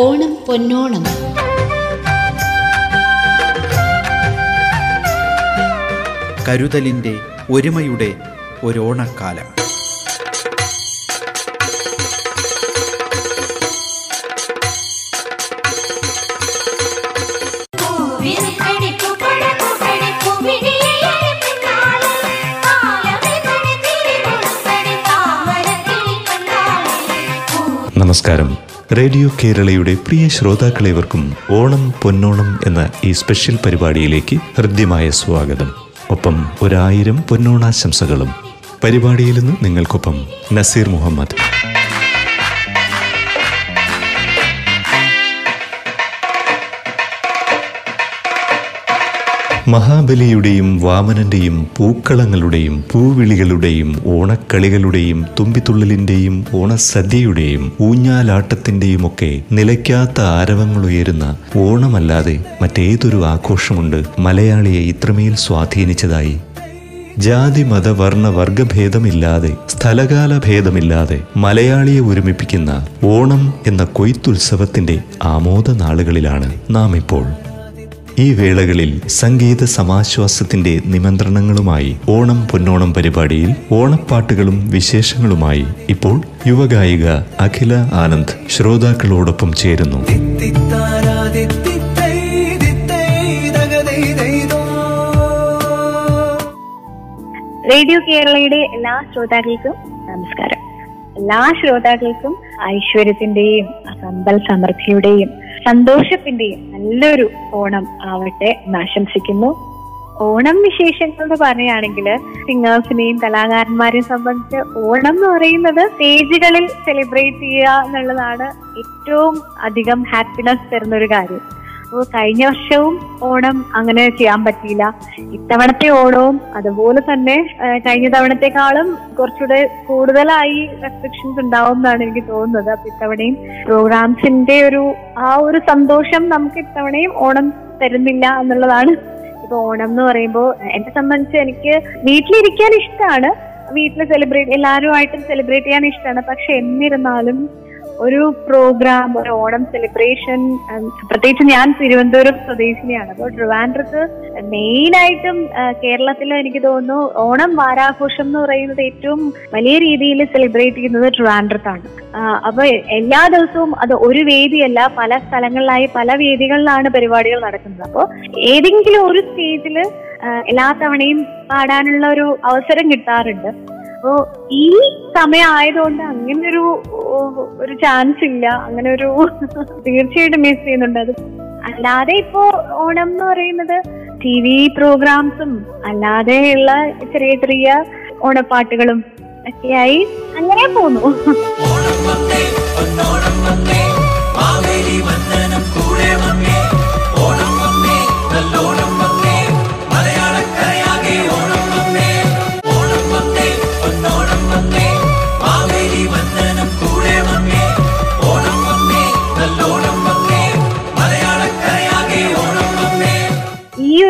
ഓണം പൊന്നോണം. കരുതലിന്റെ ഒരുമയുടെ ഒരോണക്കാലം. നമസ്കാരം. റേഡിയോ കേരളയുടെ പ്രിയ ശ്രോതാക്കളെവർക്കും ഓണം പൊന്നോണം എന്ന ഈ സ്പെഷ്യൽ പരിപാടിയിലേക്ക് ഹൃദ്യമായ സ്വാഗതം. ഒപ്പം ഒരായിരം പൊന്നോണാശംസകളും. പരിപാടിയിൽ നിന്ന് നിങ്ങൾക്കൊപ്പം നസീർ മുഹമ്മദ്. മഹാബലിയുടെയും വാമനന്റെയും പൂക്കളങ്ങളുടെയും പൂവിളികളുടെയും ഓണക്കളികളുടെയും തുമ്പിത്തുള്ളലിന്റെയും ഓണസദ്യയുടെയും ഊഞ്ഞാലാട്ടത്തിന്റെയും ഒക്കെ നിലയ്ക്കാത്ത ആരവങ്ങളുയരുന്ന ഓണമല്ലാതെ മറ്റേതൊരു ആഘോഷമുണ്ട് മലയാളിയെ ഇത്രമേൽ സ്വാധീനിച്ചതായി. ജാതി മത വർണ വർഗഭേദമില്ലാതെ സ്ഥലകാല ഭേദമില്ലാതെ മലയാളിയെ ഒരുമിപ്പിക്കുന്ന ഓണം എന്ന കൊയ്ത്തുത്സവത്തിന്റെ ആമോദ നാളുകളിലാണ് നാം ഇപ്പോൾ ഈ വേളകളിൽ സംഗീത സമാശ്വാസത്തിന്റെ നിമന്ത്രണങ്ങളുമായി ഓണം പൊന്നോണം പരിപാടിയിൽ ഓണപ്പാട്ടുകളും വിശേഷങ്ങളുമായി ഇപ്പോൾ യുവഗായിക അഖില ആനന്ദ് ശ്രോതാക്കളോടൊപ്പം ചേരുന്നു. റേഡിയോ കേരളയുടെ എല്ലാ ശ്രോതാക്കൾക്കും നമസ്കാരം. എല്ലാ ശ്രോതാക്കൾക്കും ഐശ്വര്യത്തിന്റെയും സമ്പൽ സമൃദ്ധിയുടെയും സന്തോഷത്തിന്റെയും നല്ലൊരു ഓണം ആവട്ടെ എന്ന് ആശംസിക്കുന്നു. ഓണം വിശേഷങ്ങൾ എന്ന് പറയുകയാണെങ്കിൽ സിംഗേഴ്സിനെയും കലാകാരന്മാരെയും സംബന്ധിച്ച് ഓണം എന്ന് പറയുന്നത് സ്റ്റേജുകളിൽ സെലിബ്രേറ്റ് ചെയ്യുക എന്നുള്ളതാണ് ഏറ്റവും അധികം ഹാപ്പിനെസ് തരുന്ന ഒരു കാര്യം. അപ്പോൾ കഴിഞ്ഞ വർഷവും ഓണം അങ്ങനെ ചെയ്യാൻ പറ്റിയില്ല. ഇത്തവണത്തെ ഓണവും അതുപോലെ തന്നെ കഴിഞ്ഞ തവണത്തെക്കാളും കുറച്ചുകൂടെ കൂടുതലായി റെസ്ട്രിക്ഷൻസ് ഉണ്ടാവും എന്നാണ് എനിക്ക് തോന്നുന്നത്. അപ്പൊ ഇത്തവണയും പ്രോഗ്രാംസിന്റെ ഒരു ആ ഒരു സന്തോഷം നമുക്ക് ഇത്തവണയും ഓണം തരുന്നില്ല എന്നുള്ളതാണ് ഇപ്പൊ ഓണം എന്ന് പറയുമ്പോൾ എന്നെ സംബന്ധിച്ച് എനിക്ക് വീട്ടിലിരിക്കാൻ ഇഷ്ടമാണ് വീട്ടിൽ സെലിബ്രേറ്റ് എല്ലാവരുമായിട്ടും സെലിബ്രേറ്റ് ചെയ്യാൻ ഇഷ്ടമാണ് പക്ഷെ എന്നിരുന്നാലും ഒരു പ്രോഗ്രാം ഒരു ഓണം സെലിബ്രേഷൻ പ്രത്യേകിച്ച് ഞാൻ തിരുവനന്തപുരം സ്വദേശിനിയാണ്. അപ്പോൾ ട്രിവാൻഡ്രത്ത് മെയിൻ ആയിട്ടും കേരളത്തിൽ എനിക്ക് തോന്നുന്നു ഓണം വാരാഘോഷം എന്ന് പറയുന്നത് ഏറ്റവും വലിയ രീതിയിൽ സെലിബ്രേറ്റ് ചെയ്യുന്നത് ട്രിവാൻഡ്രത്താണ്. അപ്പൊ എല്ലാ ദിവസവും അത് ഒരു വേദിയല്ല പല സ്ഥലങ്ങളിലായി പല വേദികളിലാണ് പരിപാടികൾ നടക്കുന്നത്. അപ്പോൾ ഏതെങ്കിലും ഒരു സ്റ്റേജിൽ എല്ലാ തവണയും പാടാനുള്ള ഒരു അവസരം കിട്ടാറുണ്ട്. അപ്പോ ഈ സമയം ആയതുകൊണ്ട് അങ്ങനെ ഒരു ഒരു ചാൻസ് ഇല്ല. അങ്ങനെ ഒരു തീർച്ചയായിട്ടും മിസ് ചെയ്യുന്നുണ്ട് അത്. അല്ലാതെ ഇപ്പോ ഓണം എന്ന് പറയുന്നത് ടി വി പ്രോഗ്രാംസും അല്ലാതെയുള്ള ചെറിയ ചെറിയ ഓണപ്പാട്ടുകളും ഒക്കെയായി അങ്ങനെ പോന്നു. ഈ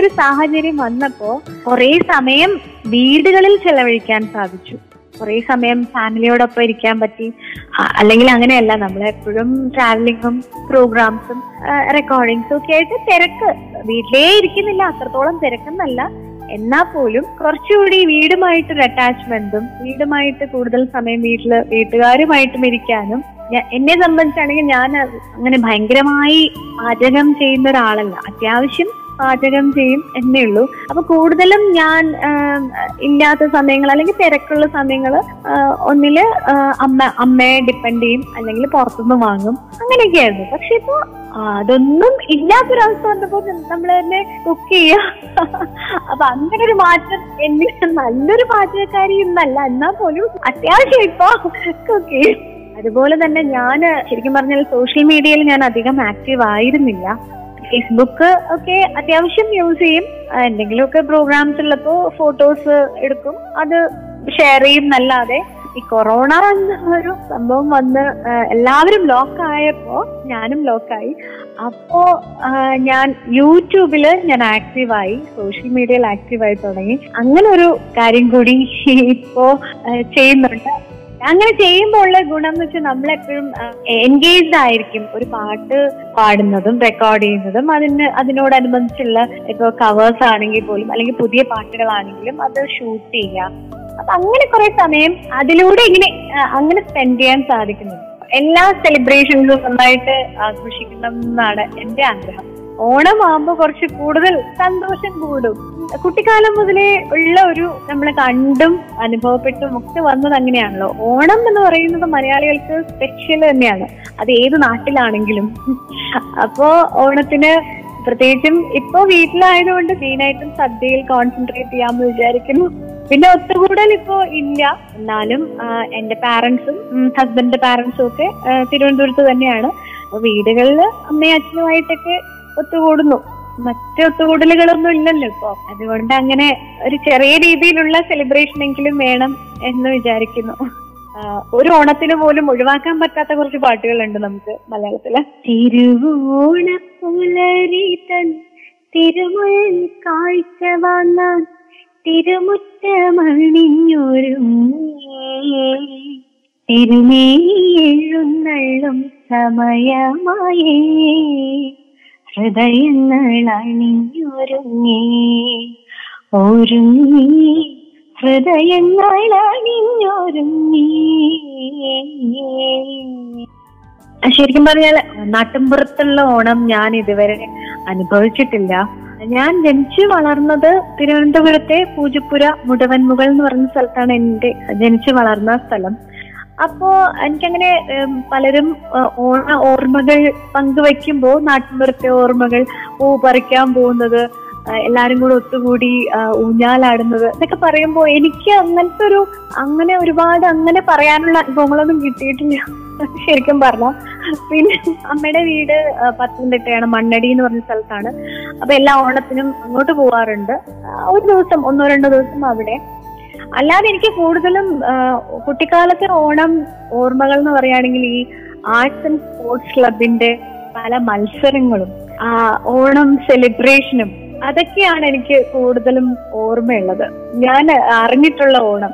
ഒരു സാഹചര്യം വന്നപ്പോ കുറെ സമയം വീടുകളിൽ ചെലവഴിക്കാൻ സാധിച്ചു. കുറെ സമയം ഫാമിലിയോടൊപ്പം ഇരിക്കാൻ പറ്റി. അല്ലെങ്കിൽ അങ്ങനെയല്ല നമ്മൾ എപ്പോഴും ട്രാവലിങ്ങും പ്രോഗ്രാംസും റെക്കോർഡിങ്സും ഒക്കെ ആയിട്ട് തിരക്ക്. വീട്ടിലേ ഇരിക്കുന്നില്ല അത്രത്തോളം തിരക്കെന്നല്ല. എന്നാ പോലും കുറച്ചുകൂടി വീടുമായിട്ടൊരു അറ്റാച്ച്മെന്റും വീടുമായിട്ട് കൂടുതൽ സമയം വീട്ടിൽ വീട്ടുകാരുമായിട്ടും ഇരിക്കാനും എന്നെ സംബന്ധിച്ചാണെങ്കിൽ ഞാൻ അങ്ങനെ ഭയങ്കരമായി പാചകം ചെയ്യുന്ന ഒരാളല്ല. അത്യാവശ്യം പാചകം ചെയ്യും എന്നേ ഉള്ളൂ. അപ്പൊ കൂടുതലും ഞാൻ ഇല്ലാത്ത സമയങ്ങൾ അല്ലെങ്കിൽ തിരക്കുള്ള സമയങ്ങൾ ഒന്നിൽ അമ്മ അമ്മയെ ഡിപ്പെൻഡ് ചെയ്യും അല്ലെങ്കിൽ പുറത്തുനിന്ന് വാങ്ങും. അങ്ങനെയൊക്കെയായിരുന്നു. പക്ഷെ ഇപ്പൊ അതൊന്നും ഇല്ലാത്തൊരവസ്ഥ വന്നപ്പോ നമ്മൾ തന്നെ കുക്ക് ചെയ്യുക അപ്പൊ അങ്ങനെ ഒരു മാറ്റം എന്നിട്ട് നല്ലൊരു പാചകക്കാരി എന്നല്ല എന്നാൽ പോലും അത്യാവശ്യം ഇപ്പൊ കുക്ക് ചെയ്യും. അതുപോലെ തന്നെ ഞാൻ ശരിക്കും പറഞ്ഞാൽ സോഷ്യൽ മീഡിയയിൽ ഞാൻ അധികം ആക്റ്റീവ് ആയിരുന്നില്ല. ഫേസ്ബുക്ക് ഒക്കെ അത്യാവശ്യം യൂസ് ചെയ്യും. എന്തെങ്കിലുമൊക്കെ പ്രോഗ്രാംസ് ഉള്ളപ്പോ ഫോട്ടോസ് എടുക്കും. അത് ഷെയർ ചെയ്യും എന്നല്ലാതെ ഈ കൊറോണ എന്ന ഒരു സംഭവം വന്ന് എല്ലാവരും ലോക്ക് ആയപ്പോ ഞാനും ലോക്കായി അപ്പോ ഞാൻ യൂട്യൂബിൽ ഞാൻ ആക്റ്റീവായി സോഷ്യൽ മീഡിയയിൽ ആക്റ്റീവായി തുടങ്ങി. അങ്ങനെ ഒരു കാര്യം കൂടി ഇപ്പോ ചെയ്യുന്നുണ്ട്. അങ്ങനെ ചെയ്യുമ്പോൾ ഉള്ള ഗുണം എന്ന് വെച്ചാൽ നമ്മളെപ്പോഴും എൻഗേജ്ഡ് ആയിരിക്കും. ഒരു പാട്ട് പാടുന്നതും റെക്കോർഡ് ചെയ്യുന്നതും അതിന് അതിനോടനുബന്ധിച്ചുള്ള ഇപ്പൊ കവേഴ്സ് ആണെങ്കിൽ പോലും അല്ലെങ്കിൽ പുതിയ പാട്ടുകളാണെങ്കിലും അത് ഷൂട്ട് ചെയ്യുക. അപ്പൊ അങ്ങനെ കുറെ സമയം അതിലൂടെ ഇങ്ങനെ അങ്ങനെ സ്പെൻഡ് ചെയ്യാൻ സാധിക്കുന്നു എല്ലാ സെലിബ്രേഷൻസും നന്നായിട്ട് ആഘോഷിക്കണം എന്നാണ് എന്റെ ആഗ്രഹം. ഓണം ആകുമ്പോൾ കുറച്ച് കൂടുതൽ സന്തോഷം കൂടും. കുട്ടിക്കാലം മുതലേ ഉള്ള ഒരു നമ്മൾ കണ്ടും അനുഭവപ്പെട്ടും ഒക്കെ വന്നത് അങ്ങനെയാണല്ലോ. ഓണം എന്ന് പറയുന്നത് മലയാളികൾക്ക് സ്പെഷ്യൽ തന്നെയാണ്. അത് ഏത് നാട്ടിലാണെങ്കിലും. അപ്പോ ഓണത്തിന് പ്രത്യേകിച്ചും ഇപ്പോ വീട്ടിലായതുകൊണ്ട് മെയിനായിട്ടും സദ്യയിൽ കോൺസെൻട്രേറ്റ് ചെയ്യാമെന്ന് വിചാരിക്കുന്നു. പിന്നെ ഒത്തുകൂടൽ ഇപ്പോ ഇല്ല. എന്നാലും എന്റെ പാരന്റ്സും ഹസ്ബൻഡിന്റെ പാരന്റ്സും ഒക്കെ തിരുവനന്തപുരത്ത് തന്നെയാണ്. വീടുകളിൽ അമ്മയും അച്ഛനുമായിട്ടൊക്കെ ഒത്തുകൂടുന്നു. മറ്റ് ഒത്തുകൂടലുകളൊന്നും ഇല്ലല്ലോ ഇപ്പൊ. അതുകൊണ്ട് അങ്ങനെ ഒരു ചെറിയ രീതിയിലുള്ള സെലിബ്രേഷൻ എങ്കിലും വേണം എന്ന് വിചാരിക്കുന്നു. ഒരു ഓണത്തിന് പോലും ഒഴിവാക്കാൻ പറ്റാത്ത കുറച്ച് പാട്ടുകളുണ്ട് നമുക്ക് മലയാളത്തിൽ. തിരുവോണപ്പുലരി തൻ തിരുമുൽ കാഴ്ച വന്നാൻ തിരുമുറ്റമണിഞ്ഞൊരുങ്ങി തിരുമേഴുന്നള്ളും സമയമായേ. ഹൃദയങ്ങൾ അണിഞ്ഞൊരുങ്ങി ഒരുങ്ങി. ഹൃദയങ്ങളണിഞ്ഞൊരുങ്ങി. ശരിക്കും പറഞ്ഞാൽ നാട്ടിൻപുറത്തുള്ള ഓണം ഞാൻ ഇതുവരെ അനുഭവിച്ചിട്ടില്ല. ഞാൻ ജനിച്ചു വളർന്നത് തിരുവനന്തപുരത്തെ പൂജപ്പുര മുടവൻമുകൾ എന്ന് പറഞ്ഞ സ്ഥലത്താണ് എന്റെ ജനിച്ചു വളർന്ന സ്ഥലം. അപ്പോ എനിക്കങ്ങനെ പലരും ഓണ ഓർമ്മകൾ പങ്കുവെക്കുമ്പോൾ നാട്ടിൻപുറത്തെ ഓർമ്മകൾ പൂ പറിക്കാൻ പോകുന്നത് എല്ലാരും കൂടെ ഒത്തുകൂടി ഊഞ്ഞാലാടുന്നത് എന്നൊക്കെ പറയുമ്പോൾ എനിക്ക് അങ്ങനത്തെ ഒരു അങ്ങനെ ഒരുപാട് അങ്ങനെ പറയാനുള്ള അനുഭവങ്ങളൊന്നും കിട്ടിയിട്ടില്ല. ശരിക്കും പറഞ്ഞ. പിന്നെ അമ്മയുടെ വീട് പത്തനംതിട്ടയാണ് മണ്ണടി എന്ന് പറഞ്ഞ സ്ഥലത്താണ്. അപ്പൊ എല്ലാ ഓണത്തിനും അങ്ങോട്ട് പോവാറുണ്ട്. ഒരു ദിവസം ഒന്നോ രണ്ടോ ദിവസം അവിടെ. അല്ലാതെ എനിക്ക് കൂടുതലും കുട്ടിക്കാലത്തെ ഓണം ഓർമ്മകൾ എന്ന് പറയുകയാണെങ്കിൽ ഈ ആർട്സ് ആൻഡ് സ്പോർട്സ് ക്ലബിന്റെ പല മത്സരങ്ങളും ആ ഓണം സെലിബ്രേഷനും അതൊക്കെയാണ് എനിക്ക് കൂടുതലും ഓർമ്മയുള്ളത്. ഞാൻ അറിഞ്ഞിട്ടുള്ള ഓണം.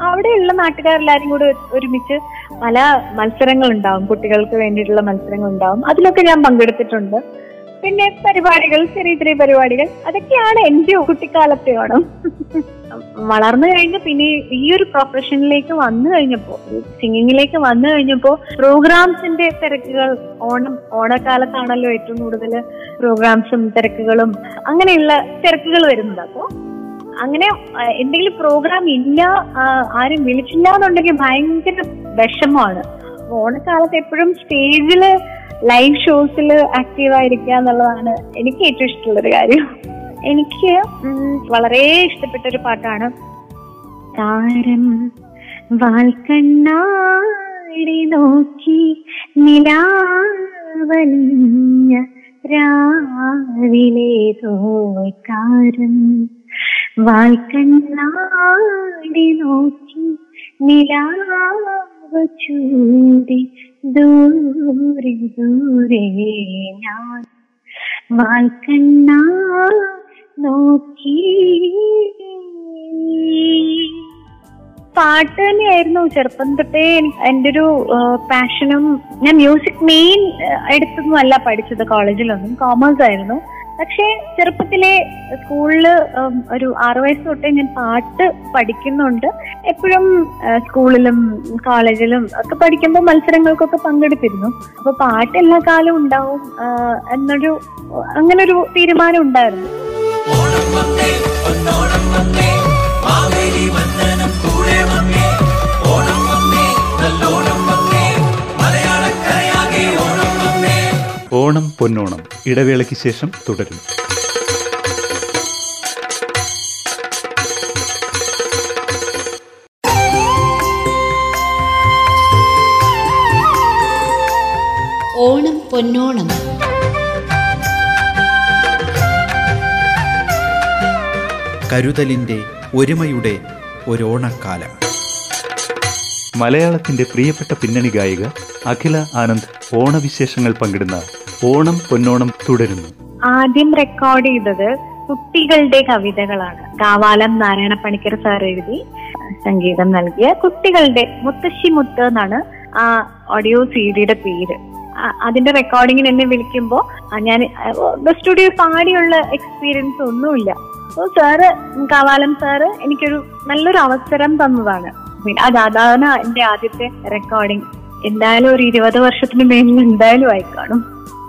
അവിടെയുള്ള നാട്ടുകാരെല്ലാരും കൂടെ ഒരുമിച്ച് പല മത്സരങ്ങൾ ഉണ്ടാവും. കുട്ടികൾക്ക് വേണ്ടിയിട്ടുള്ള മത്സരങ്ങൾ ഉണ്ടാവും. അതിലൊക്കെ ഞാൻ പങ്കെടുത്തിട്ടുണ്ട്. പിന്നെ പരിപാടികൾ ചെറിയ ചെറിയ പരിപാടികൾ അതൊക്കെയാണ് എന്റെ കുട്ടിക്കാലത്തെ ഓണം. വളർന്നു കഴിഞ്ഞ് പിന്നെ ഈ ഒരു പ്രൊഫഷനിലേക്ക് വന്നു കഴിഞ്ഞപ്പോ സിംഗിങ്ങിലേക്ക് വന്നു കഴിഞ്ഞപ്പോ പ്രോഗ്രാംസിന്റെ തിരക്കുകൾ ഓണം ഓണക്കാലത്താണല്ലോ ഏറ്റവും കൂടുതൽ പ്രോഗ്രാംസും തിരക്കുകളും അങ്ങനെയുള്ള തിരക്കുകൾ വരുന്നത്. അപ്പോ അങ്ങനെ എന്തെങ്കിലും പ്രോഗ്രാം ഇല്ല ആരും വിളിച്ചില്ല എന്നുണ്ടെങ്കിൽ ഭയങ്കര വിഷമമാണ്. ഓണക്കാലത്ത് എപ്പോഴും സ്റ്റേജിൽ ലൈവ് ഷോസിൽ ആക്റ്റീവ് ആയിരിക്കുക എന്നുള്ളതാണ് എനിക്ക് ഏറ്റവും ഇഷ്ടമുള്ളൊരു കാര്യം. എനിക്ക് വളരെ ഇഷ്ടപ്പെട്ട ഒരു പാട്ടാണ്. താരം വാൽക്കണ്ണാടി നോക്കി നിലാവലിഞ്ഞ രാവിലെ തോക്കാരം വാൽക്കണ്ണാടി നോക്കി നിലാവ് ചൂടി ദൂരെ ദൂരെ ഞാൻ. വാൽക്കണ്ണാ നോക്കി. പാട്ട് തന്നെയായിരുന്നു ചെറുപ്പം തൊട്ടേ എന്റെ ഒരു പാഷനും ഞാൻ മ്യൂസിക് മെയിൻ എടുത്തൊന്നും അല്ല പഠിച്ചത് കോളേജിലൊന്നും കോമേഴ്സ് ആയിരുന്നു. പക്ഷേ ചെറുപ്പത്തിലെ സ്കൂളിൽ ഒരു ആറു വയസ്സ് തൊട്ടേ ഞാൻ പാട്ട് പഠിക്കുന്നുണ്ട്. എപ്പോഴും സ്കൂളിലും കോളേജിലും ഒക്കെ പഠിക്കുമ്പോൾ മത്സരങ്ങൾക്കൊക്കെ പങ്കെടുത്തിരുന്നു. അപ്പൊ പാട്ട് എല്ലാ കാലവും ഉണ്ടാവും എന്നൊരു അങ്ങനെ ഒരു തീരുമാനം ഉണ്ടായിരുന്നു. ഓണം വന്നേ പൊന്നോണം മാവേലി വന്ദനം കൂടെ വന്നേ. ഓണം വന്നേ നല്ലോണം വന്നേ. ഓണം വന്നേ. ഓണം പൊന്നോണം. ഇടവേളയ്ക്ക് ശേഷം തുടരും. ഓണം പൊന്നോണം. കരുതലിന്റെ ഒരുമയുടെ ഒരോണക്കാലം. മലയാളത്തിന്റെ പ്രിയപ്പെട്ട പിന്നണി ഗായിക അഖില ആനന്ദ് ഓണവിശേഷങ്ങൾ പങ്കിടുന്ന ഓണം പൊന്നോണം തുടരുന്നു. ആദ്യം റെക്കോർഡ് ചെയ്തത് കുട്ടികളുടെ കവിതകളാണ്. കാവാലം നാരായണ പണിക്കർ സാർ എഴുതി സംഗീതം നൽകിയ കുട്ടികളുടെ മുത്തശ്ശി മുത്ത് എന്നാണ് ആ ഓഡിയോ സി ഡിയുടെ പേര്. അതിന്റെ റെക്കോർഡിങ്ങിന് എന്നെ വിളിക്കുമ്പോൾ ഞാൻ സ്റ്റുഡിയോ പാടിയുള്ള എക്സ്പീരിയൻസ് ഒന്നുമില്ല. അപ്പൊ സാറ് കവാലം സാറ് എനിക്കൊരു നല്ലൊരു അവസരം തന്നതാണ്. അത് അതാണ് എന്റെ ആദ്യത്തെ റെക്കോർഡിംഗ് എന്തായാലും ഒരു ഇരുപത് വർഷത്തിന് മേലിൽ എന്തായാലും ആയി കാണും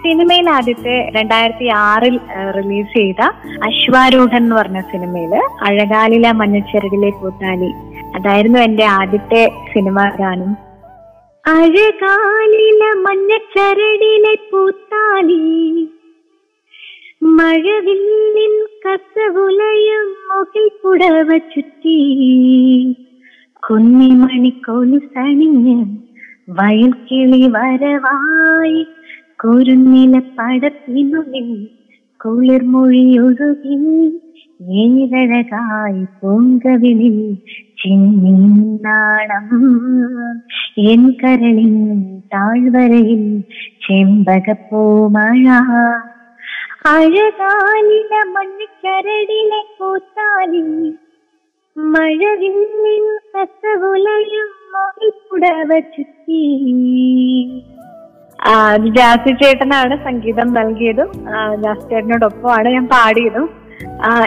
സിനിമയിൽ ആദ്യത്തെ രണ്ടായിരത്തി ആറിൽ റിലീസ് ചെയ്ത അശ്വാരൂഢൻ എന്ന് പറഞ്ഞ സിനിമയിൽ അഴകാലില മഞ്ഞച്ചരടിലെ പൂത്താലി അതായിരുന്നു എന്റെ ആദ്യത്തെ സിനിമ ഗാനം. അഴകാലില മഞ്ഞച്ചരടിലെ പൂത്താലി മഴവില്ലിൻ കസവുലയും മുകിൽ പുടവ ചുറ്റി. കുന്നി മണിക്കോലി സണിഞ്ഞ് വയൽ കിളി വരവായി. കുരുന്നില പടത്തിനുള്ളിൽ കുളിർമൊഴി ഒഴുകി. ഏഴഴകായി പൊങ്കവിളിൽ ചിന്നാണം എൻ കരളിൻ താഴ്വരയിൽ ചെമ്പകപ്പൂമഴ അഴകാലില മണ്ണിക്കരടിലെ കൂത്താലി മഴവില്ലിൻ കസവുലയും ജാസി ചേട്ടനാണ് സംഗീതം നൽകിയതും. ജാസി ചേട്ടനോടൊപ്പമാണ് ഞാൻ പാടിയതും.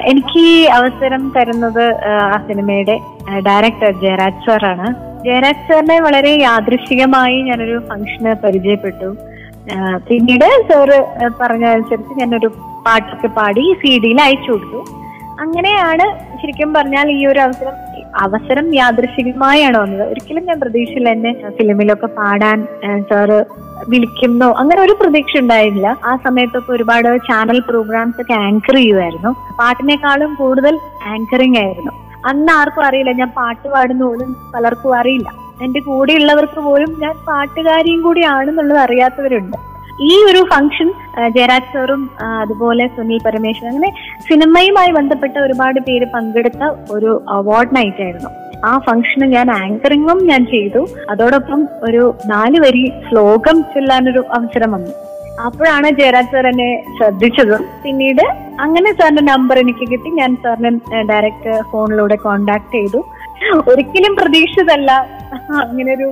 എനിക്ക് ഈ അവസരം തരുന്നത് ആ, സിനിമയുടെ ഡയറക്ടർ ജയരാജ് സാറാണ്. ജയരാജ് സാറിനെ വളരെ യാദൃശികമായി ഞാനൊരു ഫംഗ്ഷന് പരിചയപ്പെട്ടു. പിന്നീട് സാറ് പറഞ്ഞതനുസരിച്ച് ഞാനൊരു പാട്ടൊക്കെ പാടി സി ഡിയിൽ അയച്ചു കൊടുത്തു. അങ്ങനെയാണ് ശരിക്കും പറഞ്ഞാൽ ഈ ഒരു അവസരം അവസരം യാദൃശികമായാണ് വന്നത് ഒരിക്കലും ഞാൻ പ്രതീക്ഷയില്ല എന്നെ ഫിലിമിലൊക്കെ പാടാൻ സാറ് വിളിക്കുന്നോ. അങ്ങനെ ഒരു പ്രതീക്ഷ ഉണ്ടായിരുന്നില്ല. ആ സമയത്തൊക്കെ ഒരുപാട് ചാനൽ പ്രോഗ്രാംസ് ഒക്കെ ആങ്കർ ചെയ്യുമായിരുന്നു. പാട്ടിനേക്കാളും കൂടുതൽ ആങ്കറിംഗ് ആയിരുന്നു. അന്ന് ആർക്കും അറിയില്ല. ഞാൻ പാട്ട് പാടുന്ന പോലും പലർക്കും അറിയില്ല. എന്റെ കൂടെയുള്ളവർക്ക് പോലും ഞാൻ പാട്ടുകാരിയും കൂടിയാണെന്നുള്ളത് അറിയാത്തവരുണ്ട്. ഈ ഒരു ഫംഗ്ഷൻ ജയരാജ് സാറും അതുപോലെ സുനിൽ പരമേശ്വരൻ അങ്ങനെ സിനിമയുമായി ബന്ധപ്പെട്ട ഒരുപാട് പേര് പങ്കെടുത്ത ഒരു അവാർഡ് നൈറ്റ് ആയിരുന്നു. ആ ഫംഗ്ഷന് ഞാൻ ആങ്കറിങ്ങും ഞാൻ ചെയ്തു. അതോടൊപ്പം ഒരു നാല് വരി ശ്ലോകം ചൊല്ലാനൊരു അവസരം വന്നു. അപ്പോഴാണ് ജയരാജ് സാർ എന്നെ ശ്രദ്ധിച്ചത്. പിന്നീട് അങ്ങനെ സാറിന്റെ നമ്പർ എനിക്ക് കിട്ടി. ഞാൻ സാറിനെ ഡയറക്റ്റ് ഫോണിലൂടെ കോണ്ടാക്ട് ചെയ്തു. ഒരിക്കലും പ്രതീക്ഷിതല്ല അങ്ങനെ ഒരു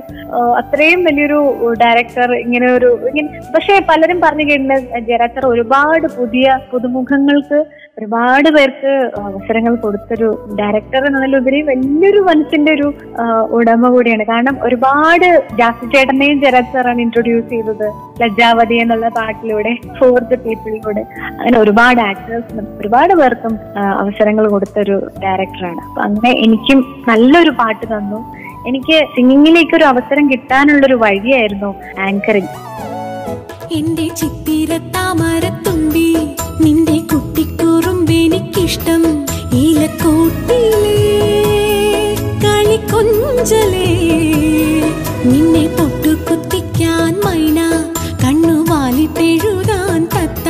അത്രയും വലിയൊരു ഡയറക്ടർ ഇങ്ങനെ ഒരു പക്ഷെ പലരും പറഞ്ഞു കേട്ടിട്ടുണ്ട് ഡയറക്ടർ ഒരുപാട് പുതിയ പുതുമുഖങ്ങൾക്ക് ഒരുപാട് പേർക്ക് അവസരങ്ങൾ കൊടുത്തൊരു ഡയറക്ടർ എന്നതിലുപരി വലിയൊരു മനസ്സിന്റെ ഒരു ഉടമ കൂടിയാണ്. കാരണം ഒരുപാട് ജാസ്തി ചേട്ടനെയും ജയരാജ് സാറാണ് ഇൻട്രൊഡ്യൂസ് ചെയ്തത് ലജ്ജാവതി എന്നുള്ള പാട്ടിലൂടെ ഫോർ ദ പീപ്പിളിലൂടെ അങ്ങനെ ഒരുപാട് ആക്ടേഴ്സിനും ഒരുപാട് പേർക്കും അവസരങ്ങൾ കൊടുത്തൊരു ഡയറക്ടറാണ് അപ്പൊ അങ്ങനെ എനിക്കും നല്ലൊരു പാട്ട് തന്നു. എനിക്ക് സിംഗിങ്ങിലേക്ക് ഒരു അവസരം കിട്ടാനുള്ളൊരു വഴിയായിരുന്നു ആങ്കറിങ് എന്റെ ചിത്തിര താമരത്തുമ്പി നിന്റെ കുട്ടിക്കുറുമ്പെനിക്കിഷ്ടം ഇലക്കൂട്ടിലേ കളിക്കൊഞ്ചലേ നിന്നെ പൊട്ടുകുത്തിക്കാൻ മൈന കണ്ണുവാലിട്ടെഴുതാൻ തത്ത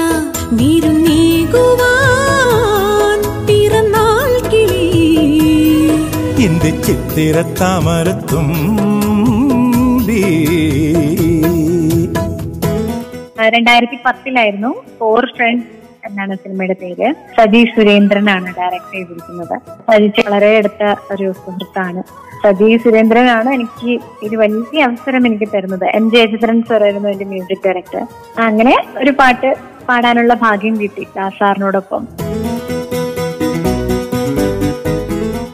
വിരുന്നേകുവാൻ എന്റെ ചിത്തിര രണ്ടായിരത്തി പത്തിലായിരുന്നു ഫോർ ഫ്രണ്ട്സ് എന്നാണ് സിനിമയുടെ പേര്. സജി സുരേന്ദ്രനാണ് ഡയറക്ട് ചെയ്തിരിക്കുന്നത്. സജിച്ച് വളരെ അടുത്ത ഒരു സുഹൃത്താണ്. സജി സുരേന്ദ്രനാണ് എനിക്ക് ഒരു വലിയ അവസരം എനിക്ക് തരുന്നത്. എം ജയചന്ദ്രൻ സാർ ആയിരുന്നു എന്റെ മ്യൂസിക് ഡയറക്ടർ അങ്ങനെ ഒരു പാട്ട് പാടാനുള്ള ഭാഗ്യം കിട്ടി ദാസാറിനോടൊപ്പം.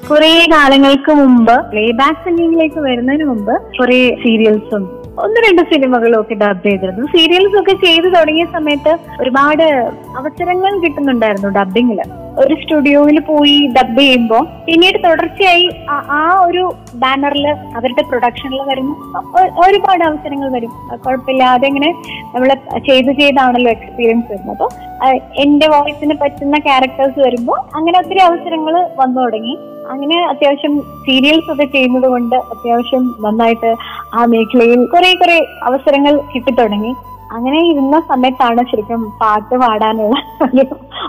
കുറെ കാലങ്ങൾക്ക് മുമ്പ് പ്ലേ ബാക്ക് സിംഗിങ്ങിലേക്ക് വരുന്നതിന് മുമ്പ് കുറെ സീരിയൽസും ഒന്ന് രണ്ട് സിനിമകളും ഒക്കെ ഡബ് ചെയ്തിരുന്നു. സീരിയൽസ് ഒക്കെ ചെയ്തു തുടങ്ങിയ സമയത്ത് ഒരുപാട് അവസരങ്ങൾ കിട്ടുന്നുണ്ടായിരുന്നു ഡബിങ്ങിൽ ഒരു സ്റ്റുഡിയോയിൽ പോയി ഡബ് ചെയ്യുമ്പോൾ പിന്നീട് തുടർച്ചയായി ആ- ഒരു ബാനറിൽ അവരുടെ പ്രൊഡക്ഷനിൽ വരുന്ന ഒരുപാട് അവസരങ്ങൾ വരും. കുഴപ്പമില്ലാതെ ഇങ്ങനെ നമ്മൾ ചെയ്ത് ചെയ്താണല്ലോ എക്സ്പീരിയൻസ് വരുന്നത്. അപ്പോൾ എന്റെ വോയിസിന് പറ്റുന്ന ക്യാരക്ടേഴ്സ് വരുമ്പോൾ അങ്ങനെ ഒത്തിരി അവസരങ്ങൾ വന്നു തുടങ്ങി. അങ്ങനെ അത്യാവശ്യം സീരിയൽസ് ഒക്കെ ചെയ്യുന്നത് കൊണ്ട് അത്യാവശ്യം നന്നായിട്ട് ആ മേഖലയിൽ കുറെ കുറെ അവസരങ്ങൾ കിട്ടിത്തുടങ്ങി. അങ്ങനെ ഇരുന്ന സമയത്താണ് ശരിക്കും പാട്ട് പാടാനുള്ള ഒരു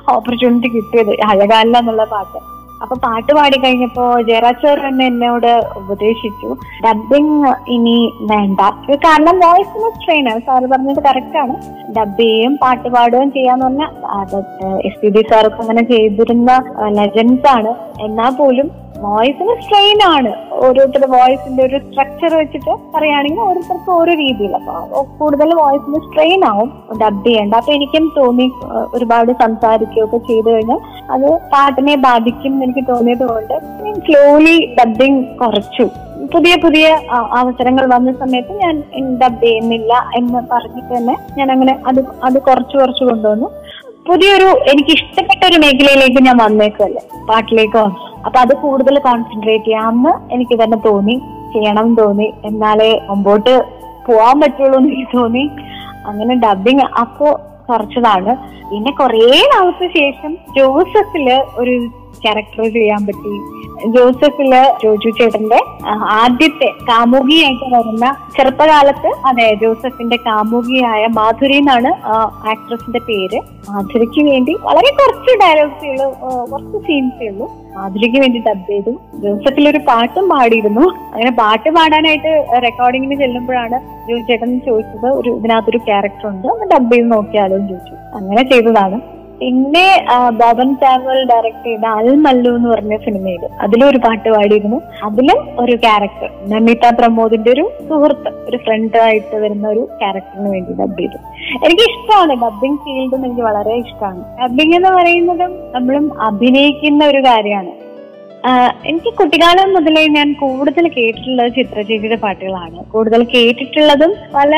ഓപ്പർച്യൂണിറ്റി കിട്ടിയത് അഴകാല എന്നുള്ള പാട്ട്. അപ്പൊ പാട്ട് പാടി കഴിഞ്ഞപ്പോ ജയരാജ് സാർ തന്നെ എന്നോട് ഉപദേശിച്ചു. ഡബിങ് ഇനി വേണ്ട. കാരണം വോയിസിന് ട്രെയിനർ സാറ് പറഞ്ഞത് കറക്റ്റ് ആണ്. ഡബ് ചെയ്യും പാട്ട് പാടുകയും ചെയ്യാന്ന് പറഞ്ഞാൽ എസ് പി ബി സാറൊക്കെ അങ്ങനെ ചെയ്തിരുന്ന ലെജൻസ് ആണ്. എന്നാ പോലും വോയിസിന് സ്ട്രെയിൻ ആണ്. ഓരോരുത്തരുടെ വോയിസിന്റെ ഒരു സ്ട്രക്ചർ വെച്ചിട്ട് പറയുകയാണെങ്കിൽ ഓരോരുത്തർക്ക് ഓരോ രീതിയിൽ. അപ്പൊ കൂടുതൽ വോയിസിന് സ്ട്രെയിൻ ആവും. ഡബ് ചെയ്യേണ്ട. അപ്പൊ എനിക്കും തോന്നി ഒരുപാട് സംസാരിക്കുകയൊക്കെ ചെയ്തു കഴിഞ്ഞാൽ അത് പാട്ടിനെ ബാധിക്കും എന്ന് എനിക്ക് തോന്നിയത് കൊണ്ട് സ്ലോലി ഡബിങ് കുറച്ചു. പുതിയ പുതിയ അവസരങ്ങൾ വന്ന സമയത്ത് ഞാൻ ഡബ് ചെയ്യുന്നില്ല എന്ന് പറഞ്ഞിട്ട് തന്നെ ഞാൻ അങ്ങനെ അത് അത് കുറച്ച് കുറച്ച് കൊണ്ടുവന്നു. പുതിയൊരു എനിക്ക് ഇഷ്ടപ്പെട്ട ഒരു മേഖലയിലേക്ക് ഞാൻ വന്നേക്കല്ലേ പാട്ടിലേക്ക് അപ്പൊ അത് കൂടുതൽ കോൺസെൻട്രേറ്റ് ചെയ്യാമെന്ന് എനിക്ക് തന്നെ തോന്നി. ചെയ്യണം തോന്നി. എന്നാലേ മുമ്പോട്ട് പോവാൻ പറ്റുള്ളൂ എന്ന് എനിക്ക് തോന്നി. അങ്ങനെ ഡബിങ് അപ്പോ കുറച്ചതാണ്. പിന്നെ കുറേ നാൾക്ക് ശേഷം ജോസഫിൽ ഒരു ക്യാരക്ടർ ചെയ്യാൻ പറ്റി. ജോസഫിൽ ജോജു ചേട്ടന്റെ ആദ്യത്തെ കാമുകിയായിട്ട് വരുന്ന ചെറുപ്പകാലത്ത് അതെ ജോസഫിന്റെ കാമുകിയായ മാധുരി എന്നാണ് ആക്ട്രസിന്റെ പേര്. മാധുരിക്ക് വേണ്ടി വളരെ കുറച്ച് ഡയലോഗ്സേ ഉള്ളൂ കുറച്ച് സീൻസേ ഉള്ളൂ. മാധുരിക്ക് വേണ്ടിയിട്ട് ഡബ് ചെയ്തു. ജോസഫിൽ ഒരു പാട്ടും പാടിയിരുന്നു. അങ്ങനെ പാട്ട് പാടാനായിട്ട് റെക്കോർഡിങ്ങിന് ചെല്ലുമ്പോഴാണ് ജോജു ചേട്ടൻ ചോദിച്ചത് ഒരു ഇതിനകത്തൊരു ക്യാരക്ടർ ഉണ്ട്. അത് ഡബ് ചെയ്ത് നോക്കിയാലോ എന്ന് ചോദിച്ചു. അങ്ങനെ ചെയ്തതാണ്. പിന്നെ ബോബൻ സാമുവൽ ഡയറക്ട് ചെയ്ത അൽ മല്ലു എന്ന് പറഞ്ഞ സിനിമയിൽ അതിലൊരു പാട്ട് പാടിയിരുന്നു. അതിൽ ഒരു ക്യാരക്ടർ നമിത പ്രമോദിന്റെ ഒരു സുഹൃത്ത് ഒരു ഫ്രണ്ട് ആയിട്ട് വരുന്ന ഒരു ക്യാരക്ടറിന് വേണ്ടി ഡബ് ചെയ്തു. എനിക്ക് ഇഷ്ടമാണ് ഡബിങ് ഫീൽഡ് എനിക്ക് വളരെ ഇഷ്ടമാണ്. ഡബിങ് എന്ന് പറയുന്നതും നമ്മളും അഭിനയിക്കുന്ന ഒരു കാര്യമാണ്. എനിക്ക് കുട്ടിക്കാലം മുതലേ ഞാൻ കൂടുതൽ കേട്ടിട്ടുള്ളത് ചിത്രചേച്ചിയുടെ പാട്ടുകളാണ്. കൂടുതൽ കേട്ടിട്ടുള്ളതും പല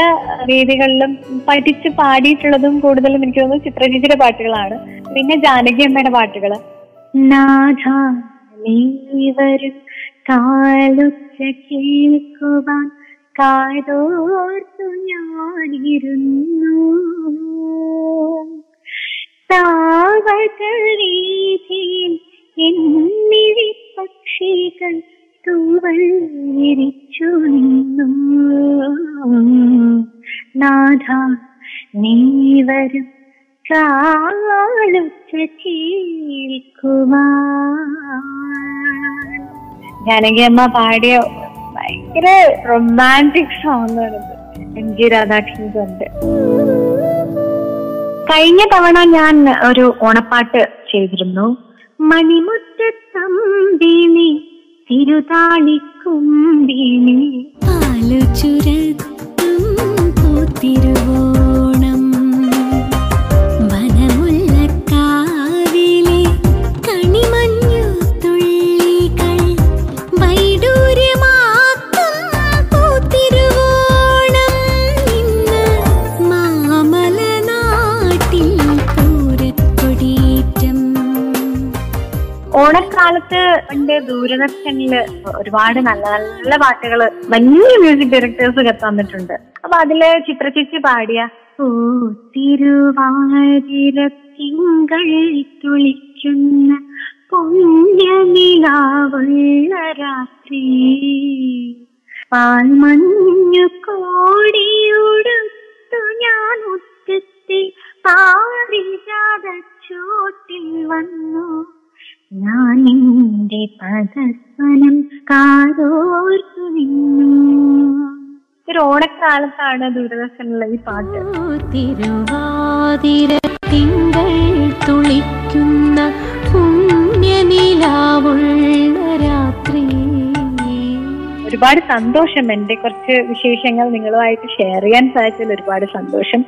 രീതികളിലും പഠിച്ച് പാടിയിട്ടുള്ളതും കൂടുതലും എനിക്ക് തോന്നുന്നു ചിത്രചേച്ചിയുടെ പാട്ടുകളാണ്. പിന്നെ ജാനകി അമ്മയുടെ പാട്ടുകൾ കാലൊച്ച ഞാനിരുന്നു. എന്നിഴി പക്ഷികൾ തൂവൽ വിരിച്ചു നിന്നു. നാഥ നീ വരും കാളുച്ച കേൾക്കുവാൻ. ജാനകി അമ്മ പാടിയ ഭയങ്കര റൊമാന്റിക് സോങ് ആണിത് എം ജി രാധാകൃഷ്ണന്റെ കഴിഞ്ഞ തവണ ഞാൻ ഒരു ഓണപ്പാട്ട് ചെയ്തിരുന്നു. മണിമുറ്റത്തമ്പിളി തിരുതാളിക്കുമ്പിളി പാലുചുരത്തും പൂത്തിരുവോണം ഓണക്കാലത്ത് എന്റെ ദൂരദർശനിൽ ഒരുപാട് നല്ല നല്ല പാട്ടുകൾ വലിയ മ്യൂസിക് ഡയറക്ടേഴ്സ് ഒക്കെ തന്നിട്ടുണ്ട്. അപ്പൊ അതിൽ ചിത്രചേച്ചി പാടിയ ഓ തിരുവാതിര തിങ്കൾ തുളിക്കുന്ന പുണ്യനിലാവുള്ള രാത്രി പാൽമഞ്ഞു കോടിയുടുത്തു ഞാൻ ഉച്ചത്തിൽ പാരിജാത ചോട്ടിൽ വന്നു. ഞാൻ നിന്റെ പദസ്വനം കാതോർത്തു നിന്നു. ഒരു ഓണക്കാലത്താണ് ദൂരദർശനിലെ ഈ പാട്ട്. തിരുവാതിര തിങ്കൾ തുളിക്കുന്ന പുണ്യനിലാവുള്ള രാത്രി. ഒരുപാട് സന്തോഷം. എന്റെ കുറച്ച് വിശേഷങ്ങൾ നിങ്ങളുമായിട്ട് ഷെയർ ചെയ്യാൻ സാധിച്ചതിൽ ഒരുപാട് സന്തോഷം.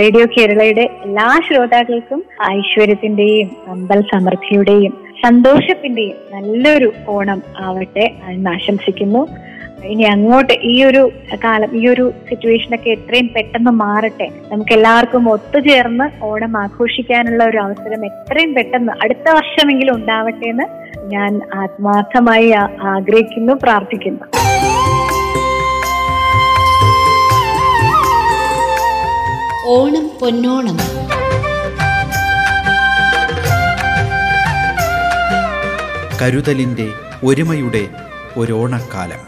റേഡിയോ കേരളയുടെ എല്ലാ ശ്രോതാക്കൾക്കും ഐശ്വര്യത്തിന്റെയും അമ്പൽ സമൃദ്ധിയുടെയും സന്തോഷത്തിന്റെയും നല്ലൊരു ഓണം ആവട്ടെ എന്ന് ആശംസിക്കുന്നു. ഇനി അങ്ങോട്ട് ഈ ഒരു കാലം ഈ ഒരു സിറ്റുവേഷനൊക്കെ എത്രയും പെട്ടെന്ന് മാറട്ടെ. നമുക്ക് എല്ലാവർക്കും ഒത്തുചേർന്ന് ഓണം ആഘോഷിക്കാനുള്ള ഒരു അവസരം എത്രയും പെട്ടെന്ന് അടുത്ത വർഷമെങ്കിലും ഉണ്ടാവട്ടെ എന്ന് ഞാൻ ആത്മാർത്ഥമായി ആഗ്രഹിക്കുന്നു പ്രാർത്ഥിക്കുന്നു. ഓണം പൊന്നോണം. കരുതലിന്റെ ഒരുമയുടെ ഒരോണക്കാലം